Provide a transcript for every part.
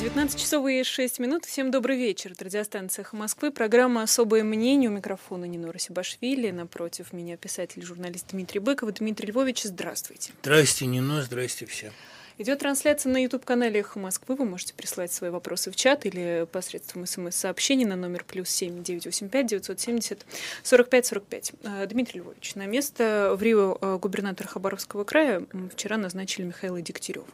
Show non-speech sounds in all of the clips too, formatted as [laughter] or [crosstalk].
19 часов и 6 минут. Всем добрый вечер. Это радиостанция «Эхо Москвы». Программа «Особое мнение». У микрофона Нинора Сибашвили. Напротив меня писатель и журналист Дмитрий Быков. Дмитрий Львович, здравствуйте. Здрасте, Нино, здрасте всем. Идет трансляция на YouTube-канале «Эхо Москвы». Вы можете прислать свои вопросы в чат или посредством смс-сообщений на номер плюс семь девять восемь пять девятьсот семьдесят сорок пять сорок пять. Э, Дмитрий Львович, на место в Рио э, губернатора Хабаровского края вчера назначили Михаила Дегтярева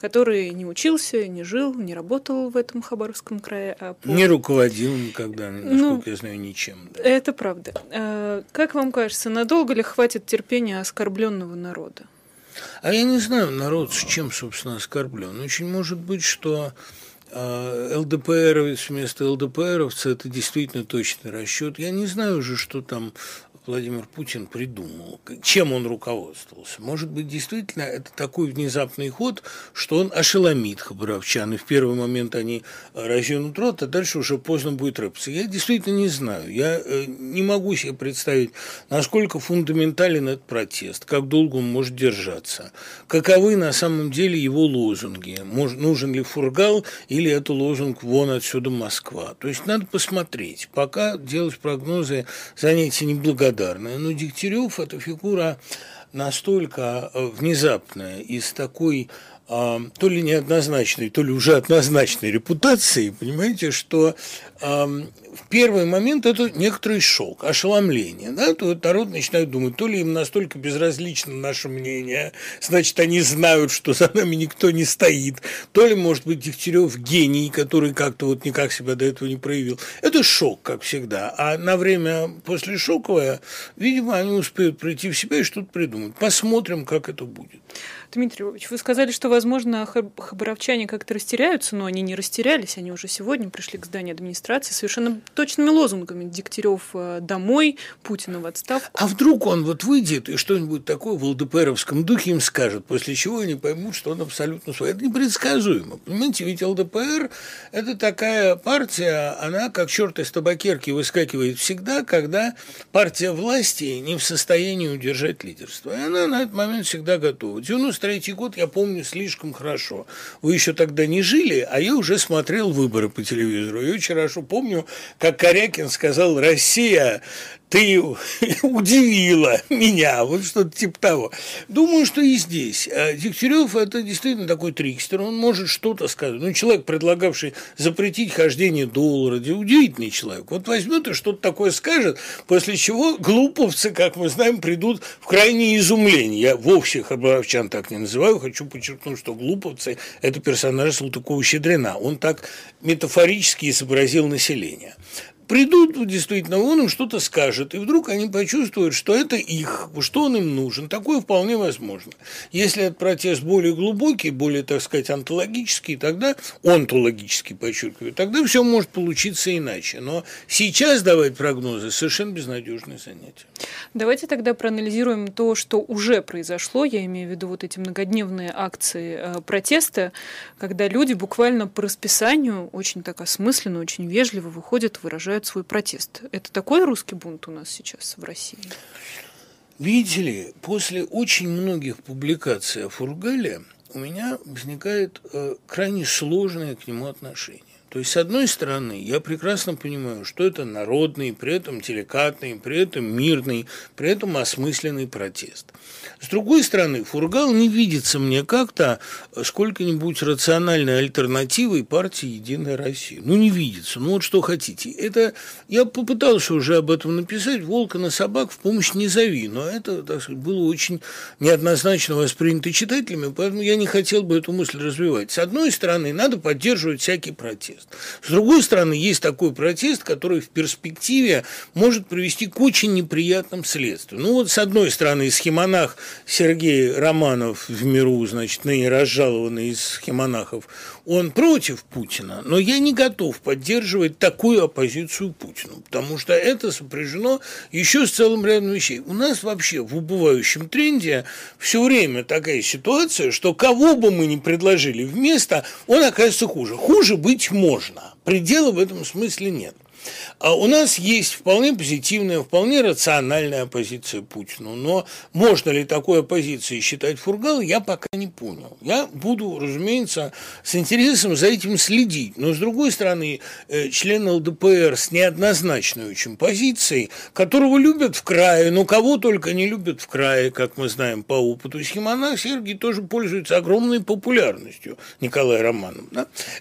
который не учился, не жил, не работал в этом Хабаровском крае. А по... Не руководил никогда, насколько ну, я знаю, ничем. Да. Это правда. А, как вам кажется, надолго ли хватит терпения оскорбленного народа? А я не знаю, народ с чем, собственно, оскорблен. Очень может быть, что э, ЛДПРовец вместо ЛДПРовца – это действительно точный расчет. Я не знаю уже, что там Владимир Путин придумал, чем он руководствовался. Может быть, действительно, это такой внезапный ход, что он ошеломит хабаровчан, и в первый момент они разъянут рот, а дальше уже поздно будет рыпаться. Я действительно не знаю. Я э, не могу себе представить, насколько фундаментален этот протест, как долго он может держаться, каковы на самом деле его лозунги, нужен ли фургал или это лозунг «Вон отсюда Москва». То есть надо посмотреть. Пока делать прогнозы занятие неблагодарное благодарная. Но Дегтярев – это фигура настолько э, внезапная и с такой то ли неоднозначной, то ли уже однозначной репутацией, понимаете, что в первый момент это некоторый шок, ошеломление. Да? То народ начинает думать, то ли им настолько безразлично наше мнение, значит, они знают, что за нами никто не стоит, то ли, может быть, Дегтярев гений, который как-то вот никак себя до этого не проявил. Это шок, как всегда. А на время после шоковое, видимо, они успеют прийти в себя и что-то придумать. Посмотрим, как это будет. Дмитрий Львович, вы сказали, что, возможно, хабаровчане как-то растеряются, но они не растерялись, они уже сегодня пришли к зданию администрации совершенно точными лозунгами. Дегтярев э, домой, Путина в отставку. А вдруг он вот выйдет и что-нибудь такое в ЛДПРовском духе им скажет, после чего они поймут, что он абсолютно свой. Это непредсказуемо. Понимаете, ведь ЛДПР – это такая партия, она как черт из табакерки выскакивает всегда, когда партия власти не в состоянии удержать лидерство. И она на этот момент всегда готова. 93 год я помню слишком хорошо. Вы еще тогда не жили, а я уже смотрел выборы по телевизору. И очень хорошо помню, как Корякин сказал «Россия, ты [laughs] удивила меня, вот что-то типа того. Думаю, что и здесь. А Дегтярев – это действительно такой трикстер, он может что-то сказать. Ну, человек, предлагавший запретить хождение доллара, удивительный человек. Вот возьмет и что-то такое скажет, после чего глуповцы, как мы знаем, придут в крайнее изумление. Я вовсе хабаровчан так не называю, хочу подчеркнуть, что глуповцы – это персонаж Салтыкова-Щедрина. Он так метафорически изобразил население придут, действительно, он им что-то скажет, и вдруг они почувствуют, что это их, что он им нужен. Такое вполне возможно. Если этот протест более глубокий, более, так сказать, онтологический, тогда, онтологический, подчеркиваю, тогда все может получиться иначе. Но сейчас давать прогнозы совершенно безнадежное занятие. Давайте тогда проанализируем то, что уже произошло. Я имею в виду вот эти многодневные акции э, протеста, когда люди буквально по расписанию очень так осмысленно, очень вежливо выходят, выражают выражают свой протест. Это такой русский бунт у нас сейчас в России? Видите ли, после очень многих публикаций о Фургале у меня возникает э, крайне сложное к нему отношение. То есть, с одной стороны, я прекрасно понимаю, что это народный, при этом деликатный, при этом мирный, при этом осмысленный протест. С другой стороны, Фургал не видится мне как-то сколько-нибудь рациональной альтернативой партии «Единая Россия». Ну, не видится. Ну, вот что хотите. Это я попытался уже об этом написать. «Волка на собак в помощь не зови». Но это, так сказать, было очень неоднозначно воспринято читателями, поэтому я не хотел бы эту мысль развивать. С одной стороны, надо поддерживать всякий протест протест. С другой стороны, есть такой протест, который в перспективе может привести к очень неприятным следствиям. Ну вот, с одной стороны, схемонах Сергей Романов в миру, значит, ныне разжалованный из схемонахов, он против Путина, но я не готов поддерживать такую оппозицию Путину, потому что это сопряжено еще с целым рядом вещей. У нас вообще в убывающем тренде все время такая ситуация, что кого бы мы ни предложили вместо, он оказывается хуже. Хуже быть может можно. Предела в этом смысле нет. А у нас есть вполне позитивная, вполне рациональная оппозиция Путину. Но можно ли такой оппозицией считать Фургал, я пока не понял. Я буду, разумеется, с интересом за этим следить. Но, с другой стороны, э, член ЛДПР с неоднозначной очень позицией, которого любят в крае, но кого только не любят в крае, как мы знаем по опыту. Схемонах Сергий тоже пользуется огромной популярностью Николая Романов.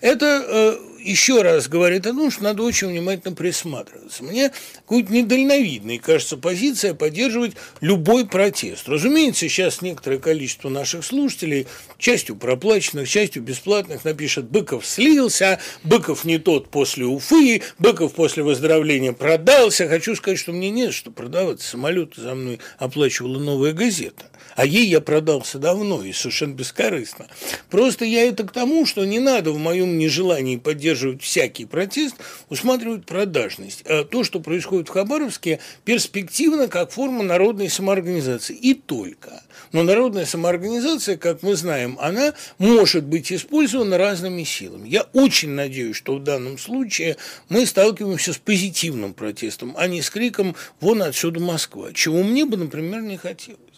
Это э, еще раз говорит о том, что надо очень внимательно присматриваться. Мне какой-то недальновидной кажется позиция поддерживать любой протест. Разумеется, сейчас некоторое количество наших слушателей, частью проплаченных, частью бесплатных, напишет «Быков слился», «Быков не тот после Уфы», «Быков после выздоровления продался». Хочу сказать, что мне нет что продавать. Самолет за мной оплачивала новая газета. А ей я продался давно и совершенно бескорыстно. Просто я это к тому, что не надо в моем нежелании поддерживать всякий протест, усматривать продажность. А то, что происходит в Хабаровске, перспективно как форма народной самоорганизации. И только. Но народная самоорганизация, как мы знаем, она может быть использована разными силами. Я очень надеюсь, что в данном случае мы сталкиваемся с позитивным протестом, а не с криком «вон отсюда Москва», чего мне бы, например, не хотелось.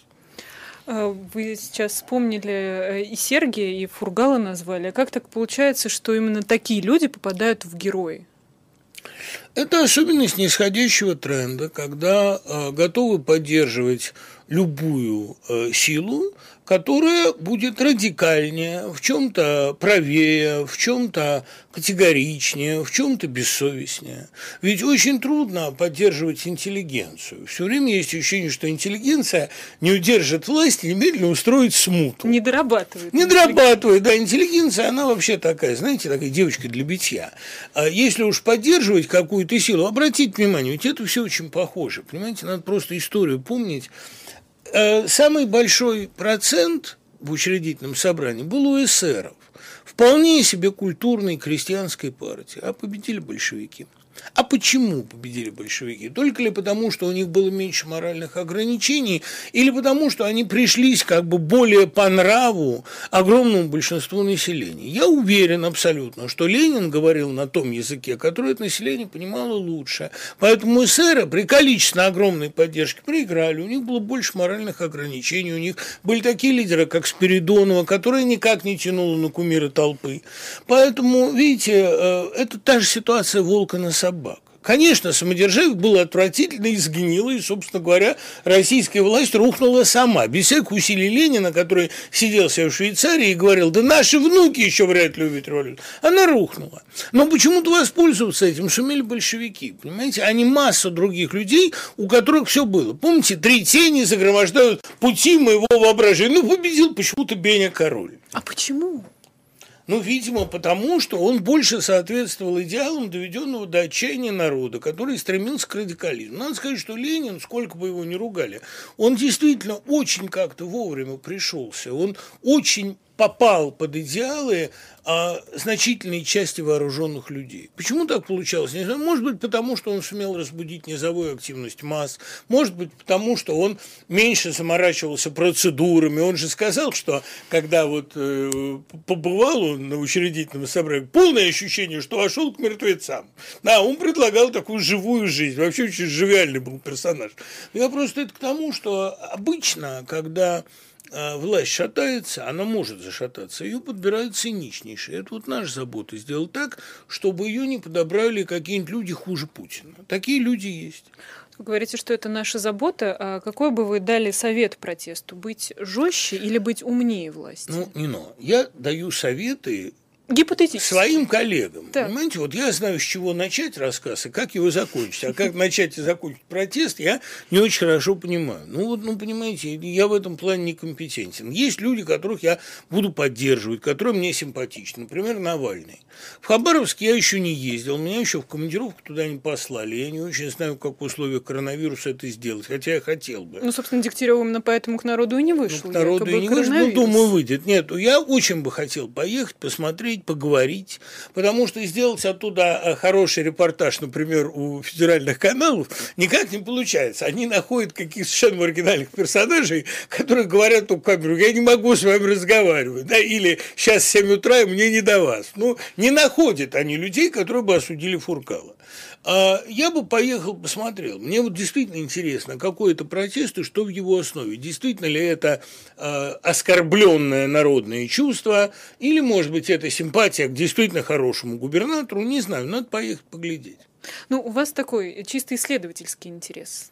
А, вы сейчас вспомнили э, и Сергия, и Фургала назвали. А как так получается, что именно такие люди попадают в герои? Это особенность нисходящего тренда, когда э, готовы поддерживать любую э, силу, которая будет радикальнее, в чем-то правее, в чем-то категоричнее, в чем-то бессовестнее. Ведь очень трудно поддерживать интеллигенцию. Все время есть ощущение, что интеллигенция не удержит власть и немедленно устроит смуту. Не дорабатывает. Не дорабатывает, да. Интеллигенция, она вообще такая, знаете, такая девочка для битья. А если уж поддерживать какую-то силу, обратите внимание, ведь это все очень похоже. Понимаете, надо просто историю помнить самый большой процент в учредительном собрании был у эсеров. Вполне себе культурной крестьянской партии, а победили большевики. А почему победили большевики? Только ли потому, что у них было меньше моральных ограничений, или потому, что они пришлись как бы более по нраву огромному большинству населения? Я уверен абсолютно, что Ленин говорил на том языке, который это население понимало лучше. Поэтому эсеры при количественно огромной поддержке проиграли. У них было больше моральных ограничений, у них были такие лидеры, как Спиридонова, которые никак не тянуло на кумира толпы. Поэтому, видите, э, это та же ситуация волка на собак. Конечно, самодержавие было отвратительно и сгнило, и, собственно говоря, российская власть рухнула сама, без всяких усилий Ленина, который сидел себе в Швейцарии и говорил, да наши внуки еще вряд ли увидят революцию. Она рухнула. Но почему-то воспользоваться этим сумели большевики, понимаете? Они масса других людей, у которых все было. Помните, три тени загромождают пути моего воображения. Ну, победил почему-то Беня Король. А почему? Ну, видимо, потому что он больше соответствовал идеалам доведенного до отчаяния народа, который стремился к радикализму. Надо сказать, что Ленин, сколько бы его ни ругали, он действительно очень как-то вовремя пришелся. Он очень попал под идеалы а, значительной части вооруженных людей. Почему так получалось? Не знаю. Может быть, потому что он сумел разбудить низовую активность масс, может быть, потому что он меньше заморачивался процедурами. Он же сказал, что когда вот э, побывал он на учредительном собрании, полное ощущение, что вошел к мертвецам. Да, он предлагал такую живую жизнь. Вообще очень живиальный был персонаж. Я просто это к тому, что обычно, когда власть шатается, она может зашататься, ее подбирают циничнейшие. Это вот наша забота сделать так, чтобы ее не подобрали какие-нибудь люди хуже Путина. Такие люди есть. Вы говорите, что это наша забота. А какой бы вы дали совет протесту? Быть жестче или быть умнее власти? Ну, не но. Я даю советы Гипотетически. Своим коллегам. Так. Понимаете, вот я знаю, с чего начать рассказ и как его закончить. А как начать и закончить протест, я не очень хорошо понимаю. Ну вот, ну понимаете, я в этом плане некомпетентен. Есть люди, которых я буду поддерживать, которые мне симпатичны. Например, Навальный. В Хабаровск я еще не ездил, меня еще в командировку туда не послали. Я не очень знаю, как в условиях коронавируса это сделать, хотя я хотел бы. Ну, собственно, Дегтярев именно поэтому к народу и не вышел. Ну, к народу и не вышел, ну, думаю, выйдет. Нет, я очень бы хотел поехать, посмотреть посмотреть, поговорить, потому что сделать оттуда э, хороший репортаж, например, у федеральных каналов, никак не получается. Они находят каких-то совершенно маргинальных персонажей, которые говорят в камеру, я не могу с вами разговаривать, да, или сейчас 7 утра, и мне не до вас. Ну, не находят они людей, которые бы осудили Фуркала. А я бы поехал, посмотрел. Мне вот действительно интересно, какой это протест и что в его основе. Действительно ли это э, оскорбленное народное чувство, или, может быть, это симпатия к действительно хорошему губернатору, не знаю, надо поехать поглядеть. Ну, у вас такой чисто исследовательский интерес.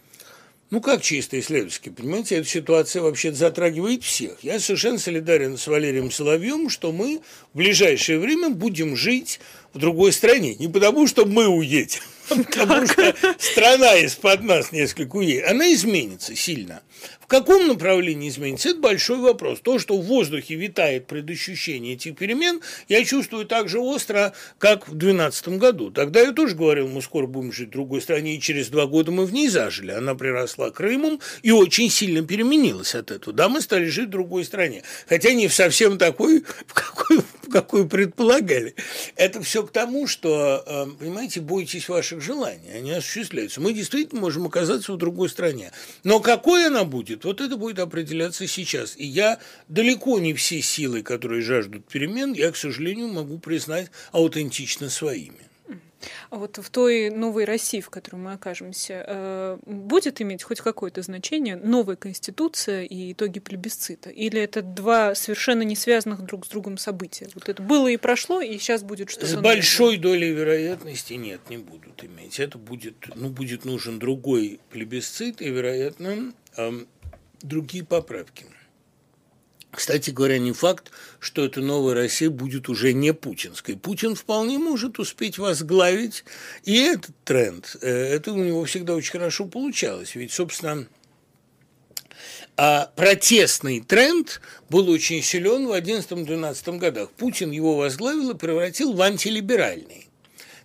Ну, как чисто исследовательский, понимаете, эта ситуация вообще затрагивает всех. Я совершенно солидарен с Валерием Соловьем, что мы в ближайшее время будем жить в другой стране. Не потому, что мы уедем, потому что страна из-под нас несколько уедет. Она изменится сильно. В каком направлении изменится, это большой вопрос. То, что в воздухе витает предощущение этих перемен, я чувствую так же остро, как в 2012 году. Тогда я тоже говорил, мы скоро будем жить в другой стране, и через два года мы в ней зажили. Она приросла Крымом и очень сильно переменилась от этого. Да, мы стали жить в другой стране, хотя не совсем такой, в какой, в какой предполагали. Это все к тому, что, э, понимаете, бойтесь ваших желаний, они осуществляются. Мы действительно можем оказаться в другой стране. Но какой она будет, вот это будет определяться сейчас. И я далеко не все силы, которые жаждут перемен, я, к сожалению, могу признать аутентично своими. А вот в той новой России, в которой мы окажемся, э, будет иметь хоть какое-то значение новая конституция и итоги плебисцита? Или это два совершенно не связанных друг с другом события? Вот это было и прошло, и сейчас будет что-то С большой долей вероятности нет, не будут иметь. Это будет, ну, будет нужен другой плебисцит и, вероятно, эм, другие поправки. Кстати говоря, не факт, что эта новая Россия будет уже не путинской. Путин вполне может успеть возглавить и этот тренд. Э, это у него всегда очень хорошо получалось. Ведь, собственно, а протестный тренд был очень силен в 11-12 годах. Путин его возглавил и превратил в антилиберальный.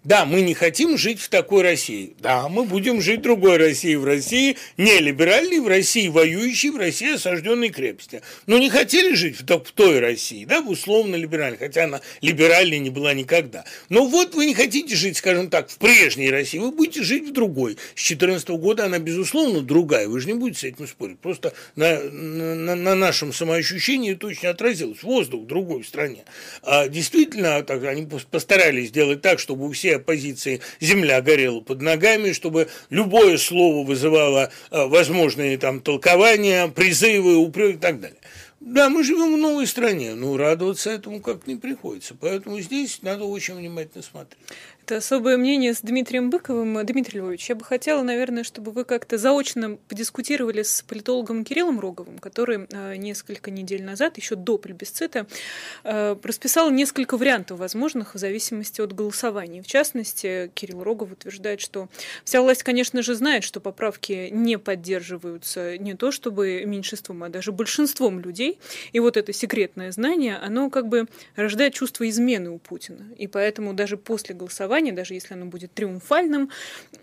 Да, мы не хотим жить в такой России. Да, мы будем жить в другой России, в России не либеральной, в России воюющей, в России осажденной крепости. Но не хотели жить в, в той России, да, в условно либеральной, хотя она либеральной не была никогда. Но вот вы не хотите жить, скажем так, в прежней России, вы будете жить в другой. С 2014 года она, безусловно, другая, вы же не будете с этим спорить. Просто на, на, на нашем самоощущении это очень отразилось. Воздух другой в стране. А действительно, так, они постарались сделать так, чтобы у всех все оппозиции земля горела под ногами, чтобы любое слово вызывало э, возможные там толкования, призывы, упреки и так далее. Да, мы живем в новой стране, но радоваться этому как не приходится. Поэтому здесь надо очень внимательно смотреть. Это особое мнение с Дмитрием Быковым. Дмитрий Львович, я бы хотела, наверное, чтобы вы как-то заочно подискутировали с политологом Кириллом Роговым, который э, несколько недель назад, еще до плебисцита, э, расписал несколько вариантов возможных в зависимости от голосования. В частности, Кирилл Рогов утверждает, что вся власть, конечно же, знает, что поправки не поддерживаются не то чтобы меньшинством, а даже большинством людей. И вот это секретное знание, оно как бы рождает чувство измены у Путина. И поэтому даже после голосования голосования, даже если оно будет триумфальным,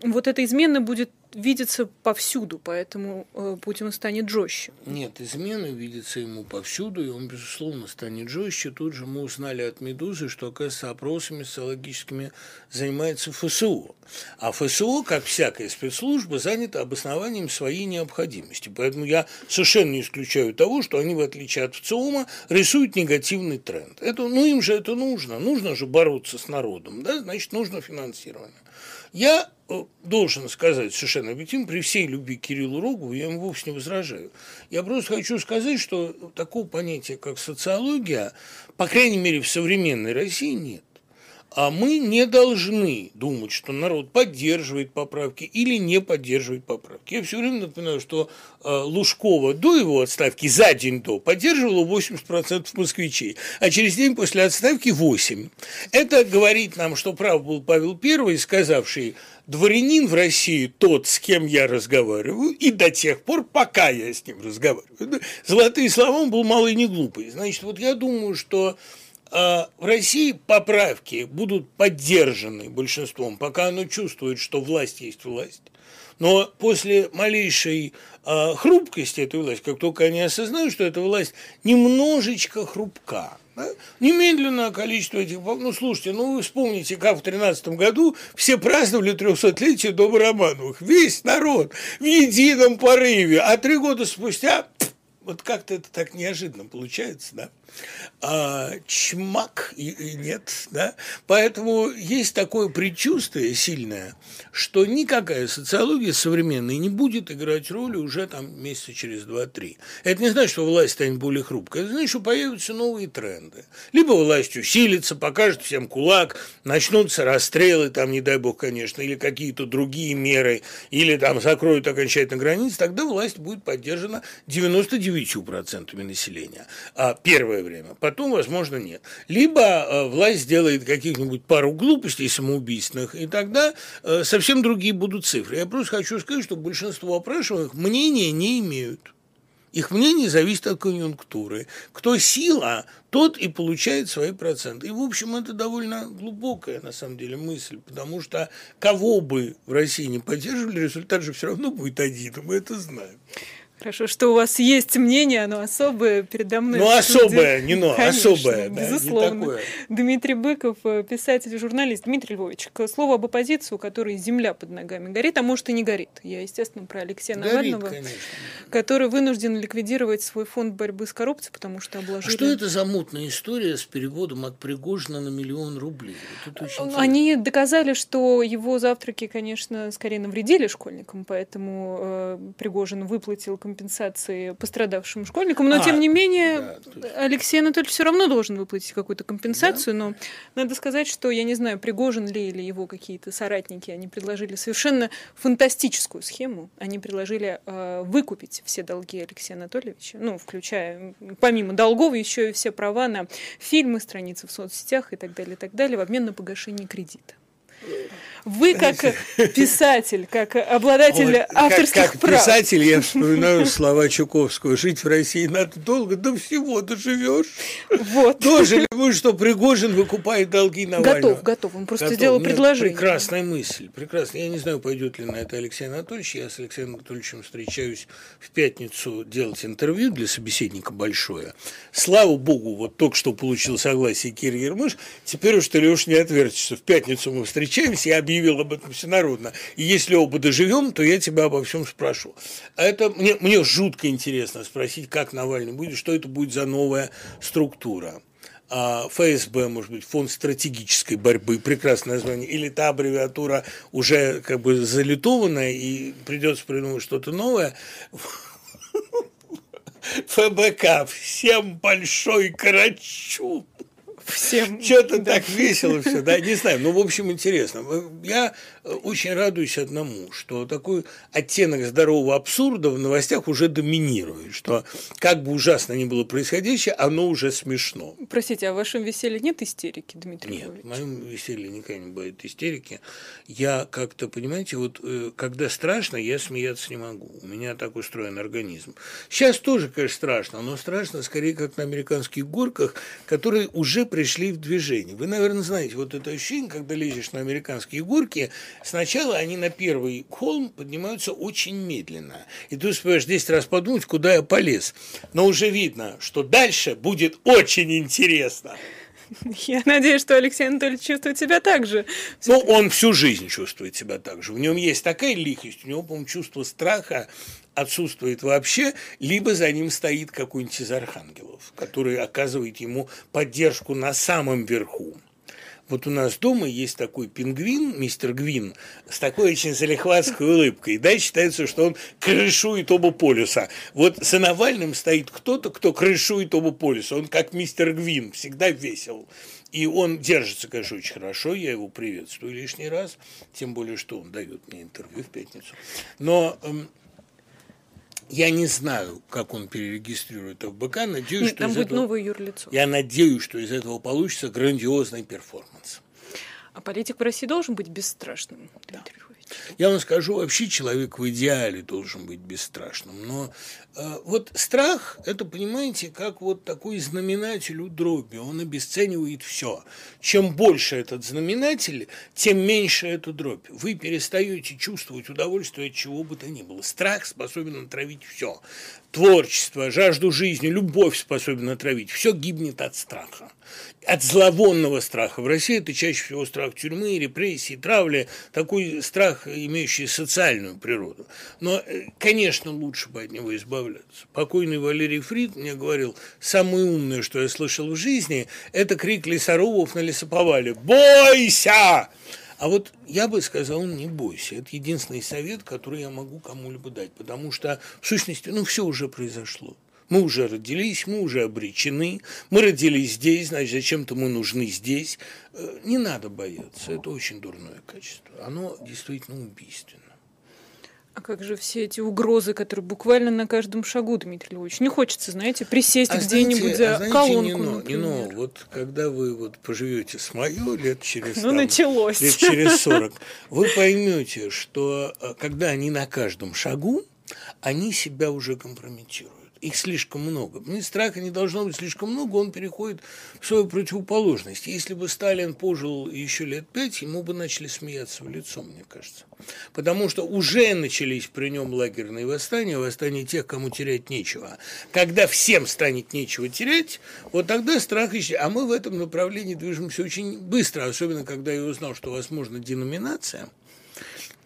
вот эта измена будет видится повсюду, поэтому э, Путин станет жестче. Нет, измена видится ему повсюду, и он, безусловно, станет жестче. Тут же мы узнали от «Медузы», что, оказывается, опросами социологическими занимается ФСО. А ФСО, как всякая спецслужба, занята обоснованием своей необходимости. Поэтому я совершенно не исключаю того, что они, в отличие от ВЦИОМа, рисуют негативный тренд. Это, ну, им же это нужно. Нужно же бороться с народом, да? значит, нужно финансирование. Я должен сказать совершенно объективно, при всей любви к Кириллу Рогову, я ему вовсе не возражаю. Я просто хочу сказать, что такого понятия, как социология, по крайней мере, в современной России нет. А мы не должны думать, что народ поддерживает поправки или не поддерживает поправки. Я все время напоминаю, что э, Лужкова до его отставки, за день до, поддерживала 80% москвичей, а через день после отставки 8%. Это говорит нам, что прав был Павел I, сказавший, дворянин в России тот, с кем я разговариваю, и до тех пор, пока я с ним разговариваю. Золотые слова, он был малый не глупый. Значит, вот я думаю, что в России поправки будут поддержаны большинством, пока оно чувствует, что власть есть власть. Но после малейшей э, хрупкости этой власти, как только они осознают, что эта власть немножечко хрупка, Да? Немедленно количество этих... Ну, слушайте, ну вы вспомните, как в 13 году все праздновали 300-летие Дома Романовых. Весь народ в едином порыве. А три года спустя вот как-то это так неожиданно получается, да? А, чмак и, нет, да? Поэтому есть такое предчувствие сильное, что никакая социология современная не будет играть роли уже там месяца через два-три. Это не значит, что власть станет более хрупкой, это значит, что появятся новые тренды. Либо власть усилится, покажет всем кулак, начнутся расстрелы, там, не дай бог, конечно, или какие-то другие меры, или там закроют окончательно границы, тогда власть будет поддержана 99% населения. А первое время. Потом, возможно, нет. Либо э, власть сделает каких-нибудь пару глупостей самоубийственных, и тогда э, совсем другие будут цифры. Я просто хочу сказать, что большинство опрашиваемых мнения не имеют. Их мнение зависит от конъюнктуры. Кто сила, тот и получает свои проценты. И, в общем, это довольно глубокая, на самом деле, мысль, потому что кого бы в России не поддерживали, результат же все равно будет один, мы это знаем. Хорошо, что у вас есть мнение, оно особое передо мной. Ну, особое, не но, Конечно, особое, да, безусловно. Дмитрий Быков, э, писатель и журналист. Дмитрий Львович, к слову об оппозиции, у которой земля под ногами горит, а может и не горит. Я, естественно, про Алексея горит, Навального, конечно. который вынужден ликвидировать свой фонд борьбы с коррупцией, потому что обложили... А что это за мутная история с переводом от Пригожина на миллион рублей? Они доказали, что его завтраки, конечно, скорее навредили школьникам, поэтому э, Пригожин выплатил компенсации пострадавшим школьникам, но а, тем не менее да, Алексей Анатольевич все равно должен выплатить какую-то компенсацию, да? но надо сказать, что я не знаю, Пригожин ли или его какие-то соратники, они предложили совершенно фантастическую схему. Они предложили э, выкупить все долги Алексея Анатольевича, ну, включая помимо долгов еще и все права на фильмы, страницы в соцсетях и так далее, и так далее, в обмен на погашение кредита. Вы как писатель, как обладатель вот, авторских как, как прав. писатель я вспоминаю [laughs] слова Чуковского. Жить в России надо долго, до всего доживешь. Вот. Дожили вы, что Пригожин выкупает долги Навального. Готов, готов. Он просто готов. сделал Нет, предложение. Прекрасная мысль. Прекрасно. Я не знаю, пойдет ли на это Алексей Анатольевич. Я с Алексеем Анатольевичем встречаюсь в пятницу делать интервью для собеседника большое. Слава богу, вот только что получил согласие Кирилл Ермыш. Теперь уж ты, Леш, не отвертишься. В пятницу мы встречаемся, я объявил объявил об этом всенародно. И если оба доживем, то я тебя обо всем спрошу. А это мне, мне жутко интересно спросить, как Навальный будет, что это будет за новая структура. А ФСБ, может быть, фонд стратегической борьбы, прекрасное название, или та аббревиатура уже как бы залитованная, и придется придумать что-то новое. [laughs] ФБК, всем большой карачу всем. Что-то да. так весело все, да, не знаю. Ну, в общем, интересно. Я очень радуюсь одному, что такой оттенок здорового абсурда в новостях уже доминирует, что как бы ужасно ни было происходящее, оно уже смешно. Простите, а в вашем веселье нет истерики, Дмитрий Нет, в моем веселье никогда не бывает истерики. Я как-то, понимаете, вот э, когда страшно, я смеяться не могу. У меня так устроен организм. Сейчас тоже, конечно, страшно, но страшно скорее как на американских горках, которые уже пришли в движение. Вы, наверное, знаете вот это ощущение, когда лезешь на американские горки, сначала они на первый холм поднимаются очень медленно. И ты успеваешь 10 раз подумать, куда я полез. Но уже видно, что дальше будет очень интересно. [laughs] Я надеюсь, что Алексей Анатольевич чувствует себя так же. Ну, он всю жизнь чувствует себя так же. В нем есть такая лихость, у него, по-моему, чувство страха отсутствует вообще, либо за ним стоит какой-нибудь из архангелов, который оказывает ему поддержку на самом верху. Вот у нас дома есть такой пингвин, мистер Гвин, с такой очень залихватской улыбкой. Да, считается, что он крышует оба полюса. Вот за Навальным стоит кто-то, кто крышует оба полюса. Он как мистер Гвин, всегда весел. И он держится, конечно, очень хорошо, я его приветствую лишний раз, тем более, что он дает мне интервью в пятницу. Но эм, я не знаю, как он перерегистрирует ФБК. Надеюсь, Нет, что там будет этого... новое юрлицо. Я надеюсь, что из этого получится грандиозный перформанс. А политик в России должен быть бесстрашным, да. Я вам скажу, вообще человек в идеале должен быть бесстрашным. Но э, вот страх, это, понимаете, как вот такой знаменатель у дроби. Он обесценивает все. Чем больше этот знаменатель, тем меньше эту дробь. Вы перестаете чувствовать удовольствие от чего бы то ни было. Страх способен отравить все творчество, жажду жизни, любовь способен отравить. Все гибнет от страха от зловонного страха. В России это чаще всего страх тюрьмы, репрессий, травли, такой страх, имеющий социальную природу. Но, э, конечно, лучше бы от него избавляться. Покойный Валерий Фрид мне говорил, самое умное, что я слышал в жизни, это крик лесорубов на лесоповале «Бойся!» А вот я бы сказал, не бойся. Это единственный совет, который я могу кому-либо дать, потому что, в сущности, ну, все уже произошло. Мы уже родились, мы уже обречены, мы родились здесь, значит, зачем-то мы нужны здесь. Э, не надо бояться, это очень дурное качество. Оно действительно убийственно. А как же все эти угрозы, которые буквально на каждом шагу, Дмитрий Львович? Не хочется, знаете, присесть а где-нибудь за а знаете, колонку, не но, не но, вот когда вы вот поживете с мое лет через, ну, там, началось. лет через 40, вы поймете, что э, когда они на каждом шагу, они себя уже компрометируют их слишком много. Мне страха не должно быть слишком много, он переходит в свою противоположность. Если бы Сталин пожил еще лет пять, ему бы начали смеяться в лицо, мне кажется. Потому что уже начались при нем лагерные восстания, восстания тех, кому терять нечего. Когда всем станет нечего терять, вот тогда страх исчезнет. А мы в этом направлении движемся очень быстро, особенно когда я узнал, что возможна деноминация –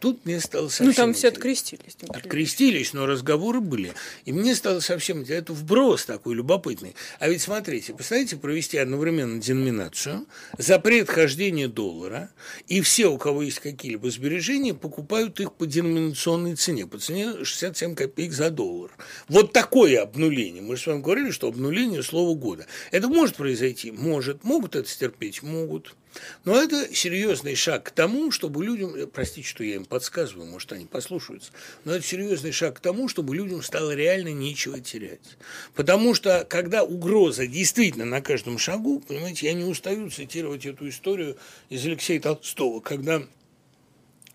Тут мне стало совсем... Ну, там все открестились. Открестились, но разговоры были. И мне стало совсем... Это вброс такой любопытный. А ведь смотрите, представляете, провести одновременно деноминацию, запрет хождения доллара, и все, у кого есть какие-либо сбережения, покупают их по деноминационной цене, по цене 67 копеек за доллар. Вот такое обнуление. Мы же с вами говорили, что обнуление слова года. Это может произойти? Может. Могут это стерпеть? Могут. Но это серьезный шаг к тому, чтобы людям, э, простите, что я им подсказываю, может, они послушаются, но это серьезный шаг к тому, чтобы людям стало реально нечего терять. Потому что, когда угроза действительно на каждом шагу, понимаете, я не устаю цитировать эту историю из Алексея Толстого, когда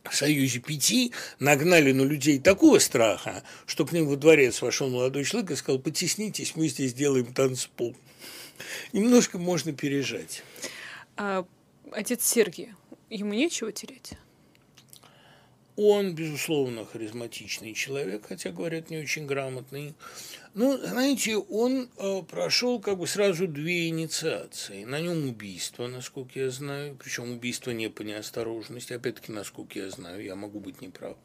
в Союзе Пяти нагнали на людей такого страха, что к ним во дворец вошел молодой человек и сказал, потеснитесь, мы здесь делаем танцпол. Немножко можно пережать. А отец Сергий, ему нечего терять? Он, безусловно, харизматичный человек, хотя, говорят, не очень грамотный. Ну, знаете, он э, прошел как бы сразу две инициации. На нем убийство, насколько я знаю, причем убийство не по неосторожности, опять-таки, насколько я знаю, я могу быть неправ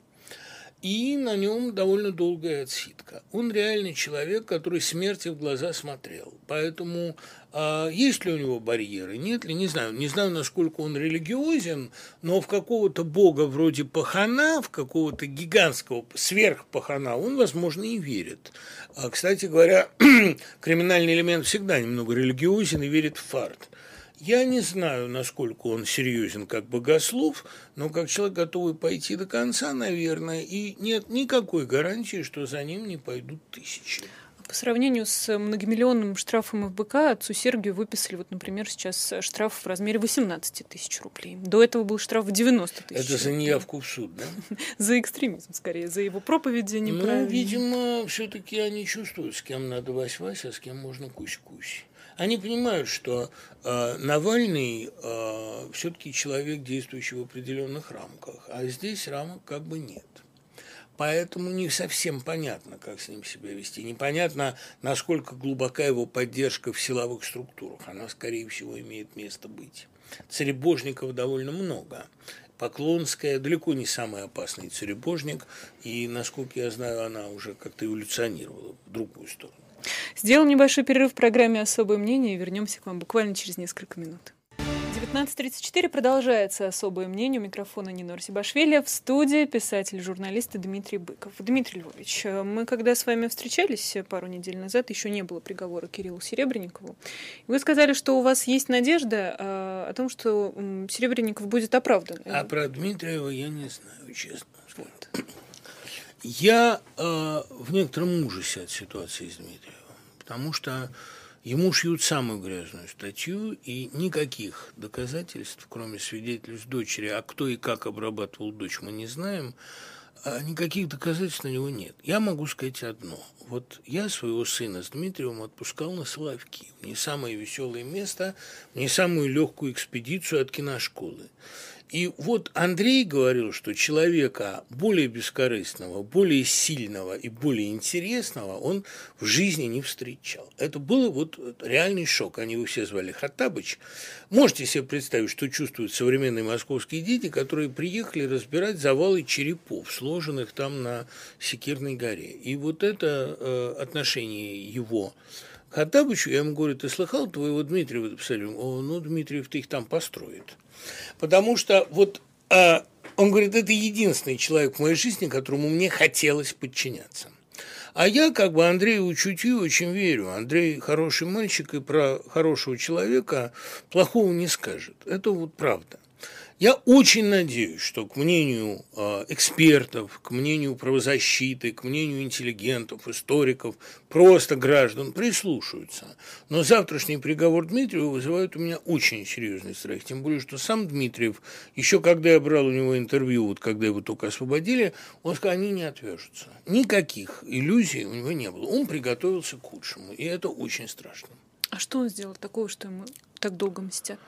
и на нем довольно долгая отсидка. Он реальный человек, который смерти в глаза смотрел. Поэтому а есть ли у него барьеры, нет ли, не знаю. Не знаю, насколько он религиозен, но в какого-то бога вроде Пахана, в какого-то гигантского сверхпахана он, возможно, и верит. А, кстати говоря, [clears throat] криминальный элемент всегда немного религиозен и верит в фарт. Я не знаю, насколько он серьезен как богослов, но как человек, готовый пойти до конца, наверное, и нет никакой гарантии, что за ним не пойдут тысячи. По сравнению с многомиллионным штрафом ФБК, отцу Сергию выписали, вот, например, сейчас штраф в размере 18 тысяч рублей. До этого был штраф в 90 тысяч. Это за неявку в суд, да? [laughs] За экстремизм, скорее, за его проповеди неправильно. Ну, видимо, все-таки они чувствуют, с кем надо вась-вась, а с кем можно кусь-кусь. Они понимают, что э, Навальный э, все-таки человек, действующий в определенных рамках, а здесь рамок как бы нет. Поэтому не совсем понятно, как с ним себя вести. Непонятно, насколько глубока его поддержка в силовых структурах. Она, скорее всего, имеет место быть. Царебожников довольно много. Поклонская далеко не самый опасный царебожник, и, насколько я знаю, она уже как-то эволюционировала в другую сторону. Сделаем небольшой перерыв в программе «Особое мнение» и вернемся к вам буквально через несколько минут. 19.34 продолжается особое мнение. У микрофона Нина Арсибашвили. В студии писатель-журналист Дмитрий Быков. Дмитрий Львович, мы когда с вами встречались пару недель назад, еще не было приговора Кириллу Серебренникову. Вы сказали, что у вас есть надежда а, о том, что Серебренников будет оправдан. А про Дмитриева я не знаю, честно. Вот. Я э, в некотором ужасе от ситуации с Дмитриевым, потому что ему шьют самую грязную статью, и никаких доказательств, кроме свидетельств дочери, а кто и как обрабатывал дочь, мы не знаем, а никаких доказательств на него нет. Я могу сказать одно. Вот я своего сына с Дмитриевым отпускал на Соловки, не самое веселое место, не самую легкую экспедицию от киношколы. И вот Андрей говорил, что человека более бескорыстного, более сильного и более интересного он в жизни не встречал. Это был вот реальный шок. Они его все звали Хаттабыч. Можете себе представить, что чувствуют современные московские дети, которые приехали разбирать завалы черепов, сложенных там на Секирной горе. И вот это э, отношение его Хаттабычу, я ему говорю, ты слыхал твоего Дмитриева написали? О, ну, Дмитриев-то их там построит. Потому что вот э, он говорит, это единственный человек в моей жизни, которому мне хотелось подчиняться. А я, как бы Андрею чутью очень верю. Андрей хороший мальчик и про хорошего человека плохого не скажет. Это вот правда. Я очень надеюсь, что к мнению э, экспертов, к мнению правозащиты, к мнению интеллигентов, историков, просто граждан прислушаются. Но завтрашний приговор Дмитриева вызывает у меня очень серьезный страх. Тем более, что сам Дмитриев, еще когда я брал у него интервью, вот когда его только освободили, он сказал, они не отвяжутся. Никаких иллюзий у него не было. Он приготовился к худшему, и это очень страшно. А что он сделал такого, что ему так долго мстят?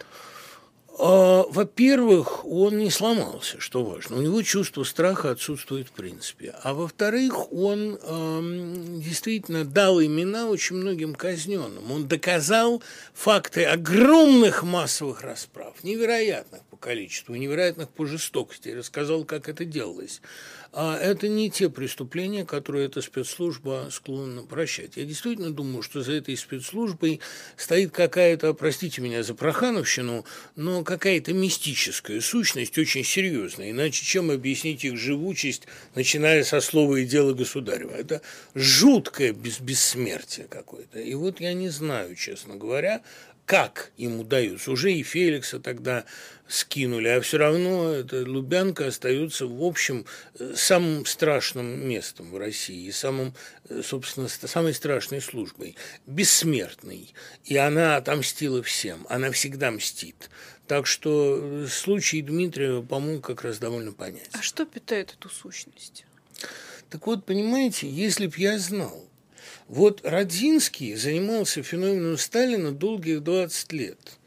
А, во-первых, он не сломался, что важно. У него чувство страха отсутствует в принципе. А во-вторых, он э, действительно дал имена очень многим казненным. Он доказал факты огромных массовых расправ, невероятных количеству, невероятных по жестокости. Рассказал, как это делалось а это не те преступления, которые эта спецслужба склонна прощать. Я действительно думаю, что за этой спецслужбой стоит какая-то, простите меня за прохановщину, но какая-то мистическая сущность, очень серьезная. Иначе чем объяснить их живучесть, начиная со слова и дела государева? Это жуткое бессмертие какое-то. И вот я не знаю, честно говоря, как им удается. Уже и Феликса тогда скинули, а все равно эта Лубянка остается, в общем, э, самым страшным местом в России, самым, э, собственно, самой страшной службой, бессмертной. И она отомстила всем, она всегда мстит. Так что э, случай Дмитрия, по-моему, как раз довольно понятен. А что питает эту сущность? Так вот, понимаете, если б я знал, вот Родзинский занимался феноменом Сталина долгих 20 лет –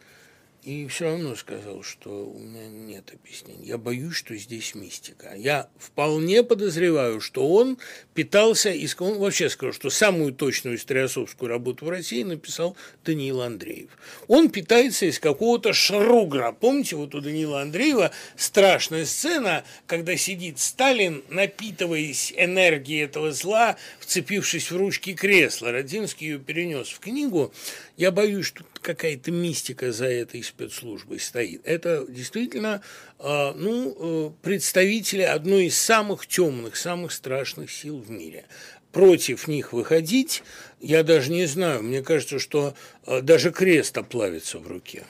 и все равно сказал, что у меня нет объяснений. Я боюсь, что здесь мистика. Я вполне подозреваю, что он питался, из... он вообще сказал, что самую точную историосовскую работу в России написал Даниил Андреев. Он питается из какого-то шругра. Помните, вот у Даниила Андреева страшная сцена, когда сидит Сталин, напитываясь энергией этого зла, вцепившись в ручки кресла. Родинский ее перенес в книгу. Я боюсь, что какая-то мистика за этой спецслужбой стоит. Это действительно а, ну, э, представители одной из самых темных, самых страшных сил в мире. Против них выходить, я даже не знаю, мне кажется, что э, даже крест оплавится в руке.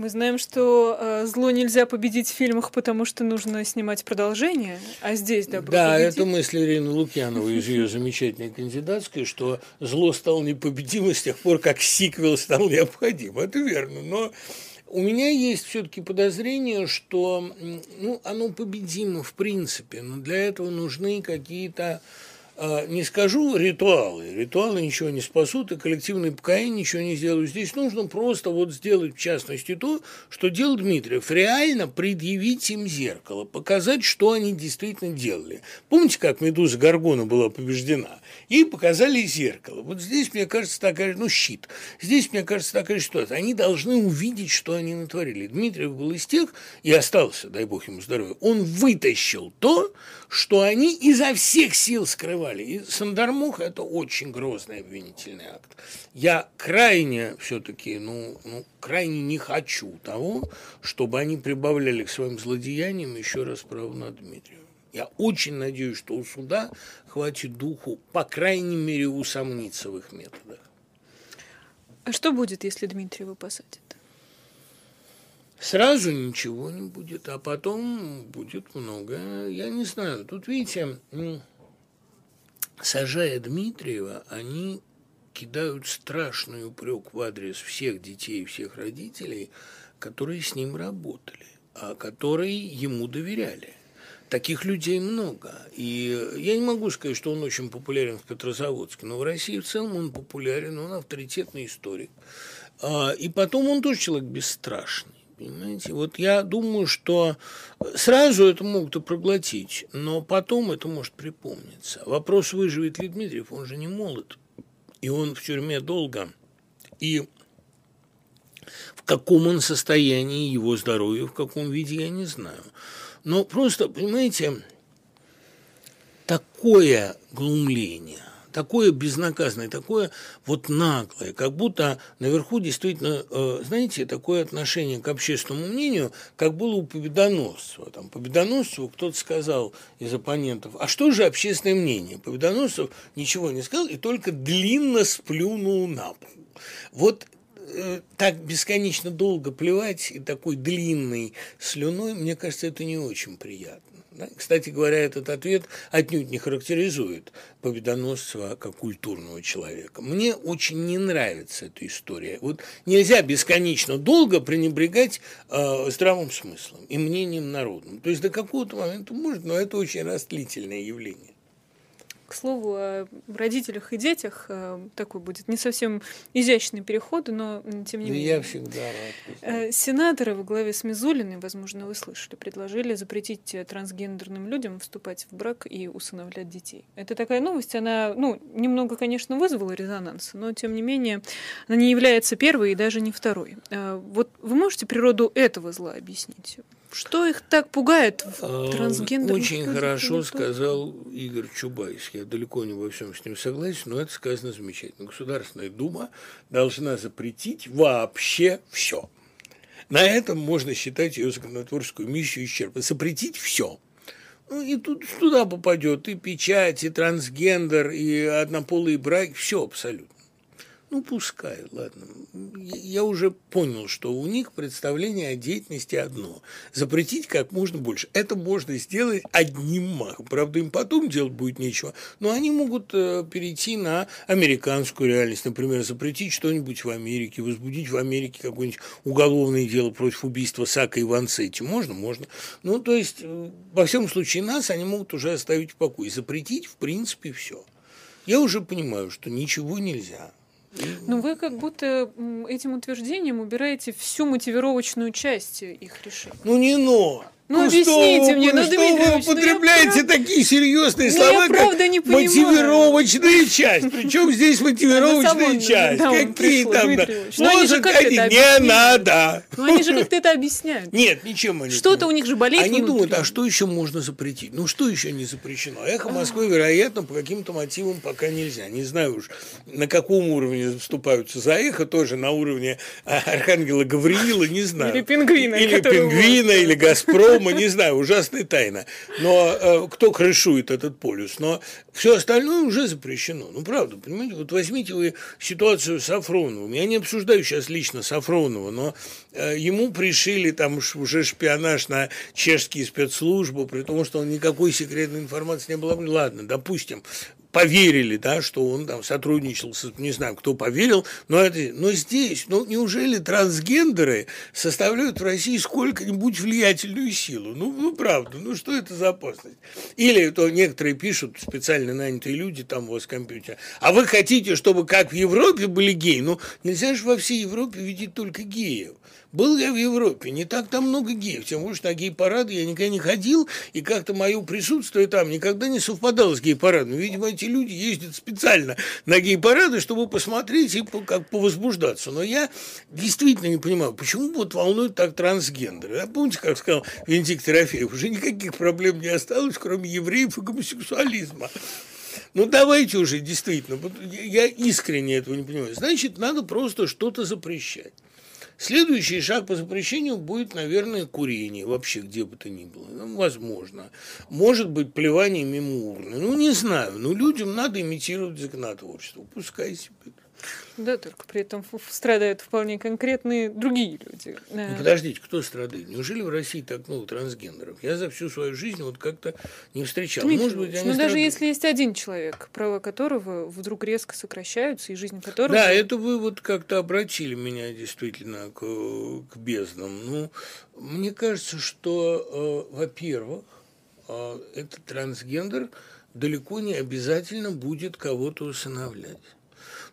Мы знаем, что э, зло нельзя победить в фильмах, потому что нужно снимать продолжение, а здесь добро Да, победить. это мысль Ирины Лукьяновой из ее замечательной кандидатской, что зло стало непобедимым с тех пор, как сиквел стал необходим. Это верно, но у меня есть все-таки подозрение, что ну, оно победимо в принципе, но для этого нужны какие-то не скажу ритуалы, ритуалы ничего не спасут, и коллективный покаяние ничего не сделают. Здесь нужно просто вот сделать, в частности, то, что делал Дмитриев, реально предъявить им зеркало, показать, что они действительно делали. Помните, как Медуза Гаргона была побеждена? Ей показали зеркало. Вот здесь, мне кажется, такая, ну, щит. Здесь, мне кажется, такая ситуация. Они должны увидеть, что они натворили. Дмитриев был из тех, и остался, дай бог ему здоровья, он вытащил то, что они изо всех сил скрывали. И Сандармух – это очень грозный обвинительный акт. Я крайне все-таки, ну, ну, крайне не хочу того, чтобы они прибавляли к своим злодеяниям еще раз право на Дмитрия. Я очень надеюсь, что у суда хватит духу, по крайней мере, усомниться в их методах. А что будет, если Дмитриева посадят? Сразу ничего не будет, а потом будет много. Я не знаю. Тут, видите, сажая Дмитриева, они кидают страшный упрек в адрес всех детей и всех родителей, которые с ним работали, а которые ему доверяли. Таких людей много. И я не могу сказать, что он очень популярен в Петрозаводске, но в России в целом он популярен, он авторитетный историк. А, и потом он тоже человек бесстрашный. понимаете? Вот я думаю, что сразу это могут и проглотить, но потом это может припомниться. Вопрос, выживет ли Дмитриев, он же не молод, и он в тюрьме долго. И в каком он состоянии, его здоровье, в каком виде, я не знаю. Но просто, понимаете, такое глумление, такое безнаказанное, такое вот наглое, как будто наверху действительно, э, знаете, такое отношение к общественному мнению, как было у Победоносцева. Там Победоносцеву кто-то сказал из оппонентов, а что же общественное мнение? Победоносцев ничего не сказал и только длинно сплюнул на пол. Вот так бесконечно долго плевать и такой длинной слюной, мне кажется, это не очень приятно. Да? Кстати говоря, этот ответ отнюдь не характеризует Победоносцева как культурного человека. Мне очень не нравится эта история. Вот нельзя бесконечно долго пренебрегать э, здравым смыслом и мнением народным. То есть до какого-то момента может, но это очень растлительное явление. К слову о родителях и детях, э, такой будет не совсем изящный переход, но тем не менее. Я всегда рад. Э, сенаторы во главе с Мизулиной, возможно, вы слышали, предложили запретить трансгендерным людям вступать в брак и усыновлять детей. Это такая новость, она, ну, немного, конечно, вызвала резонанс, но, тем не менее, она не является первой и даже не второй. Э, вот вы можете природу этого зла объяснить? Что их так пугает в а, трансгендерных Очень хорошо сказал Игорь Чубайс. Я далеко не во всем с ним согласен, но это сказано замечательно. Государственная Дума должна запретить вообще все. На этом можно считать ее законотворческую миссию исчерпать. Запретить все. Ну, и тут туда попадет и печать, и трансгендер, и однополый брак, все абсолютно. Ну, пускай, ладно. Я уже понял, что у них представление о деятельности одно. Запретить как можно больше. Это можно сделать одним махом. Правда, им потом делать будет нечего. Но они могут э, перейти на американскую реальность. Например, запретить что-нибудь в Америке, возбудить в Америке какое-нибудь уголовное дело против убийства Сака и Вансетти. Можно? Можно. Ну, то есть, э, во всем случае, нас они могут уже оставить в покое. Запретить, в принципе, все. Я уже понимаю, что ничего нельзя. Но вы как будто этим утверждением убираете всю мотивировочную часть их решения. Ну не но. Ну, ну объясните мне, ну, что вы употребляете ну, такие серьезные ну, слова, я правда не понимаю. мотивировочная часть. Причем здесь мотивировочная часть? Какие там? Лозунг не надо. Ну, они же как-то это объясняют. Нет, ничем они Что-то у них же болеет Они думают, а что еще можно запретить? Ну, что еще не запрещено? Эхо Москвы, вероятно, по каким-то мотивам пока нельзя. Не знаю уж, на каком уровне вступаются за эхо, тоже на уровне Архангела Гавриила, не знаю. Или пингвина. Или пингвина, или Газпром Дома, не знаю, ужасная тайна. Но э, кто крышует этот полюс? Но все остальное уже запрещено. Ну, правда, понимаете? Вот возьмите вы ситуацию Сафроновым. Я не обсуждаю сейчас лично Сафронова, но э, ему пришили там уже шпионаж на чешские спецслужбы, при том, что он никакой секретной информации не было. Ладно, допустим, поверили, да, что он там сотрудничал, с, не знаю, кто поверил, но, это, но здесь, ну, неужели трансгендеры составляют в России сколько-нибудь влиятельную силу? Ну, ну, правда, ну, что это за опасность? Или то некоторые пишут, специально нанятые люди там у вас в компьютере, а вы хотите, чтобы как в Европе были геи? Ну, нельзя же во всей Европе видеть только геев. Был я в Европе, не так там много геев, тем что на гей-парады я никогда не ходил, и как-то мое присутствие там никогда не совпадало с гей-парадом. Видимо, эти люди ездят специально на гей-парады, чтобы посмотреть и как повозбуждаться. Но я действительно не понимаю, почему вот волнует так трансгендеры. А помните, как сказал Венедикт Ерофеев, уже никаких проблем не осталось, кроме евреев и гомосексуализма. Ну, давайте уже, действительно, я искренне этого не понимаю. Значит, надо просто что-то запрещать. Следующий шаг по запрещению будет, наверное, курение, вообще где бы то ни было. Ну, возможно. Может быть, плевание мимо урны. Ну, не знаю. Но людям надо имитировать законотворчество. Пускай себе. Да, только при этом страдают вполне конкретные другие люди. Ну, подождите, кто страдает? Неужели в России так много трансгендеров? Я за всю свою жизнь вот как-то не встречал. Дмитрий Может быть, они ну, даже если есть один человек, права которого вдруг резко сокращаются, и жизнь которого... Да, это вы вот как-то обратили меня действительно к, к безднам. Ну, мне кажется, что, э, во-первых, э, этот трансгендер далеко не обязательно будет кого-то усыновлять.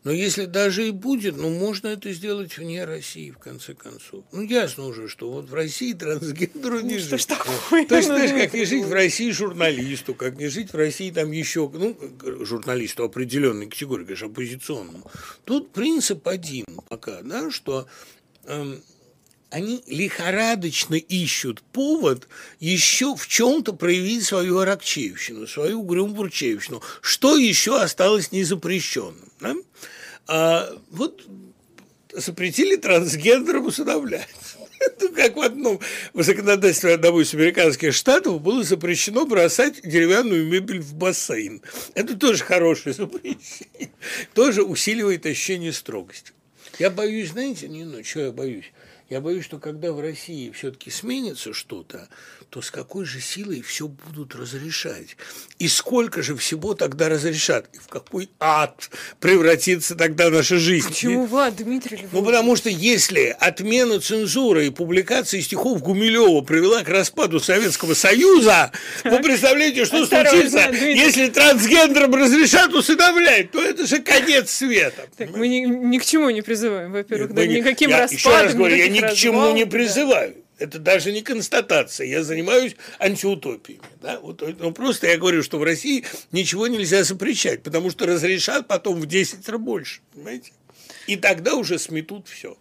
Но если даже и будет, ну, можно это сделать вне России, в конце концов. Ну, ясно уже, что вот в России трансгендеру не ну, жить. Что такое? То есть, знаешь, как не жить в России журналисту, как не жить в России там еще, ну, журналисту определенной категории, конечно, оппозиционному. Тут принцип один пока, да, что эм, они лихорадочно ищут повод еще в чем-то проявить свою аракчеевщину, свою угрюмбурчеевщину. Что еще осталось незапрещенным? Да? А, вот запретили трансгендерам усыновлять. [laughs] Это как в одном в законодательстве одного из американских штатов было запрещено бросать деревянную мебель в бассейн. Это тоже хорошее запрещение. Тоже усиливает ощущение строгости. Я боюсь, знаете, не, ну, что я боюсь? Я боюсь, что когда в России все-таки сменится что-то, то с какой же силой все будут разрешать? И сколько же всего тогда разрешат? И в какой ад превратится тогда наша жизнь? Почему в ад, Дмитрий Львович? Ну, потому что если отмена цензуры и публикации стихов Гумилева привела к распаду Советского Союза, вы представляете, что случится, если трансгендерам разрешат усыновлять, то это же конец света. Так, мы ни, ни к чему не призываем, во-первых, да, никаким распадом, еще раз говорю, я ни к чему не призываю. Да. Это даже не констатация. Я занимаюсь антиутопиями. Да? Вот, ну, просто я говорю, что в России ничего нельзя запрещать, потому что разрешат потом в 10 раз больше. Понимаете? И тогда уже сметут все.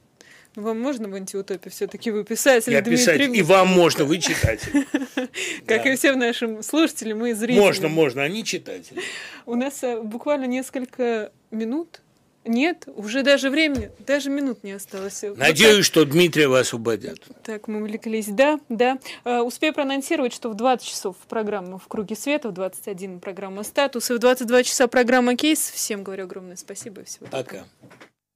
Ну, вам можно в антиутопии все-таки вы писатель Я Дмитрий писатель, и вам можно, вы читатель. [laughs] Как и всем нашим слушателям и зрителям. Можно, можно, они читатели. У нас э, буквально несколько минут нет, уже даже времени, даже минут не осталось. Надеюсь, вот что Дмитрия вас освободят. Так, мы увлеклись. Да, да. Uh, успею проанонсировать, что в 20 часов программа «В круге света», в 21 программа «Статус» и в 22 часа программа «Кейс». Всем говорю огромное спасибо и всего доброго. Пока.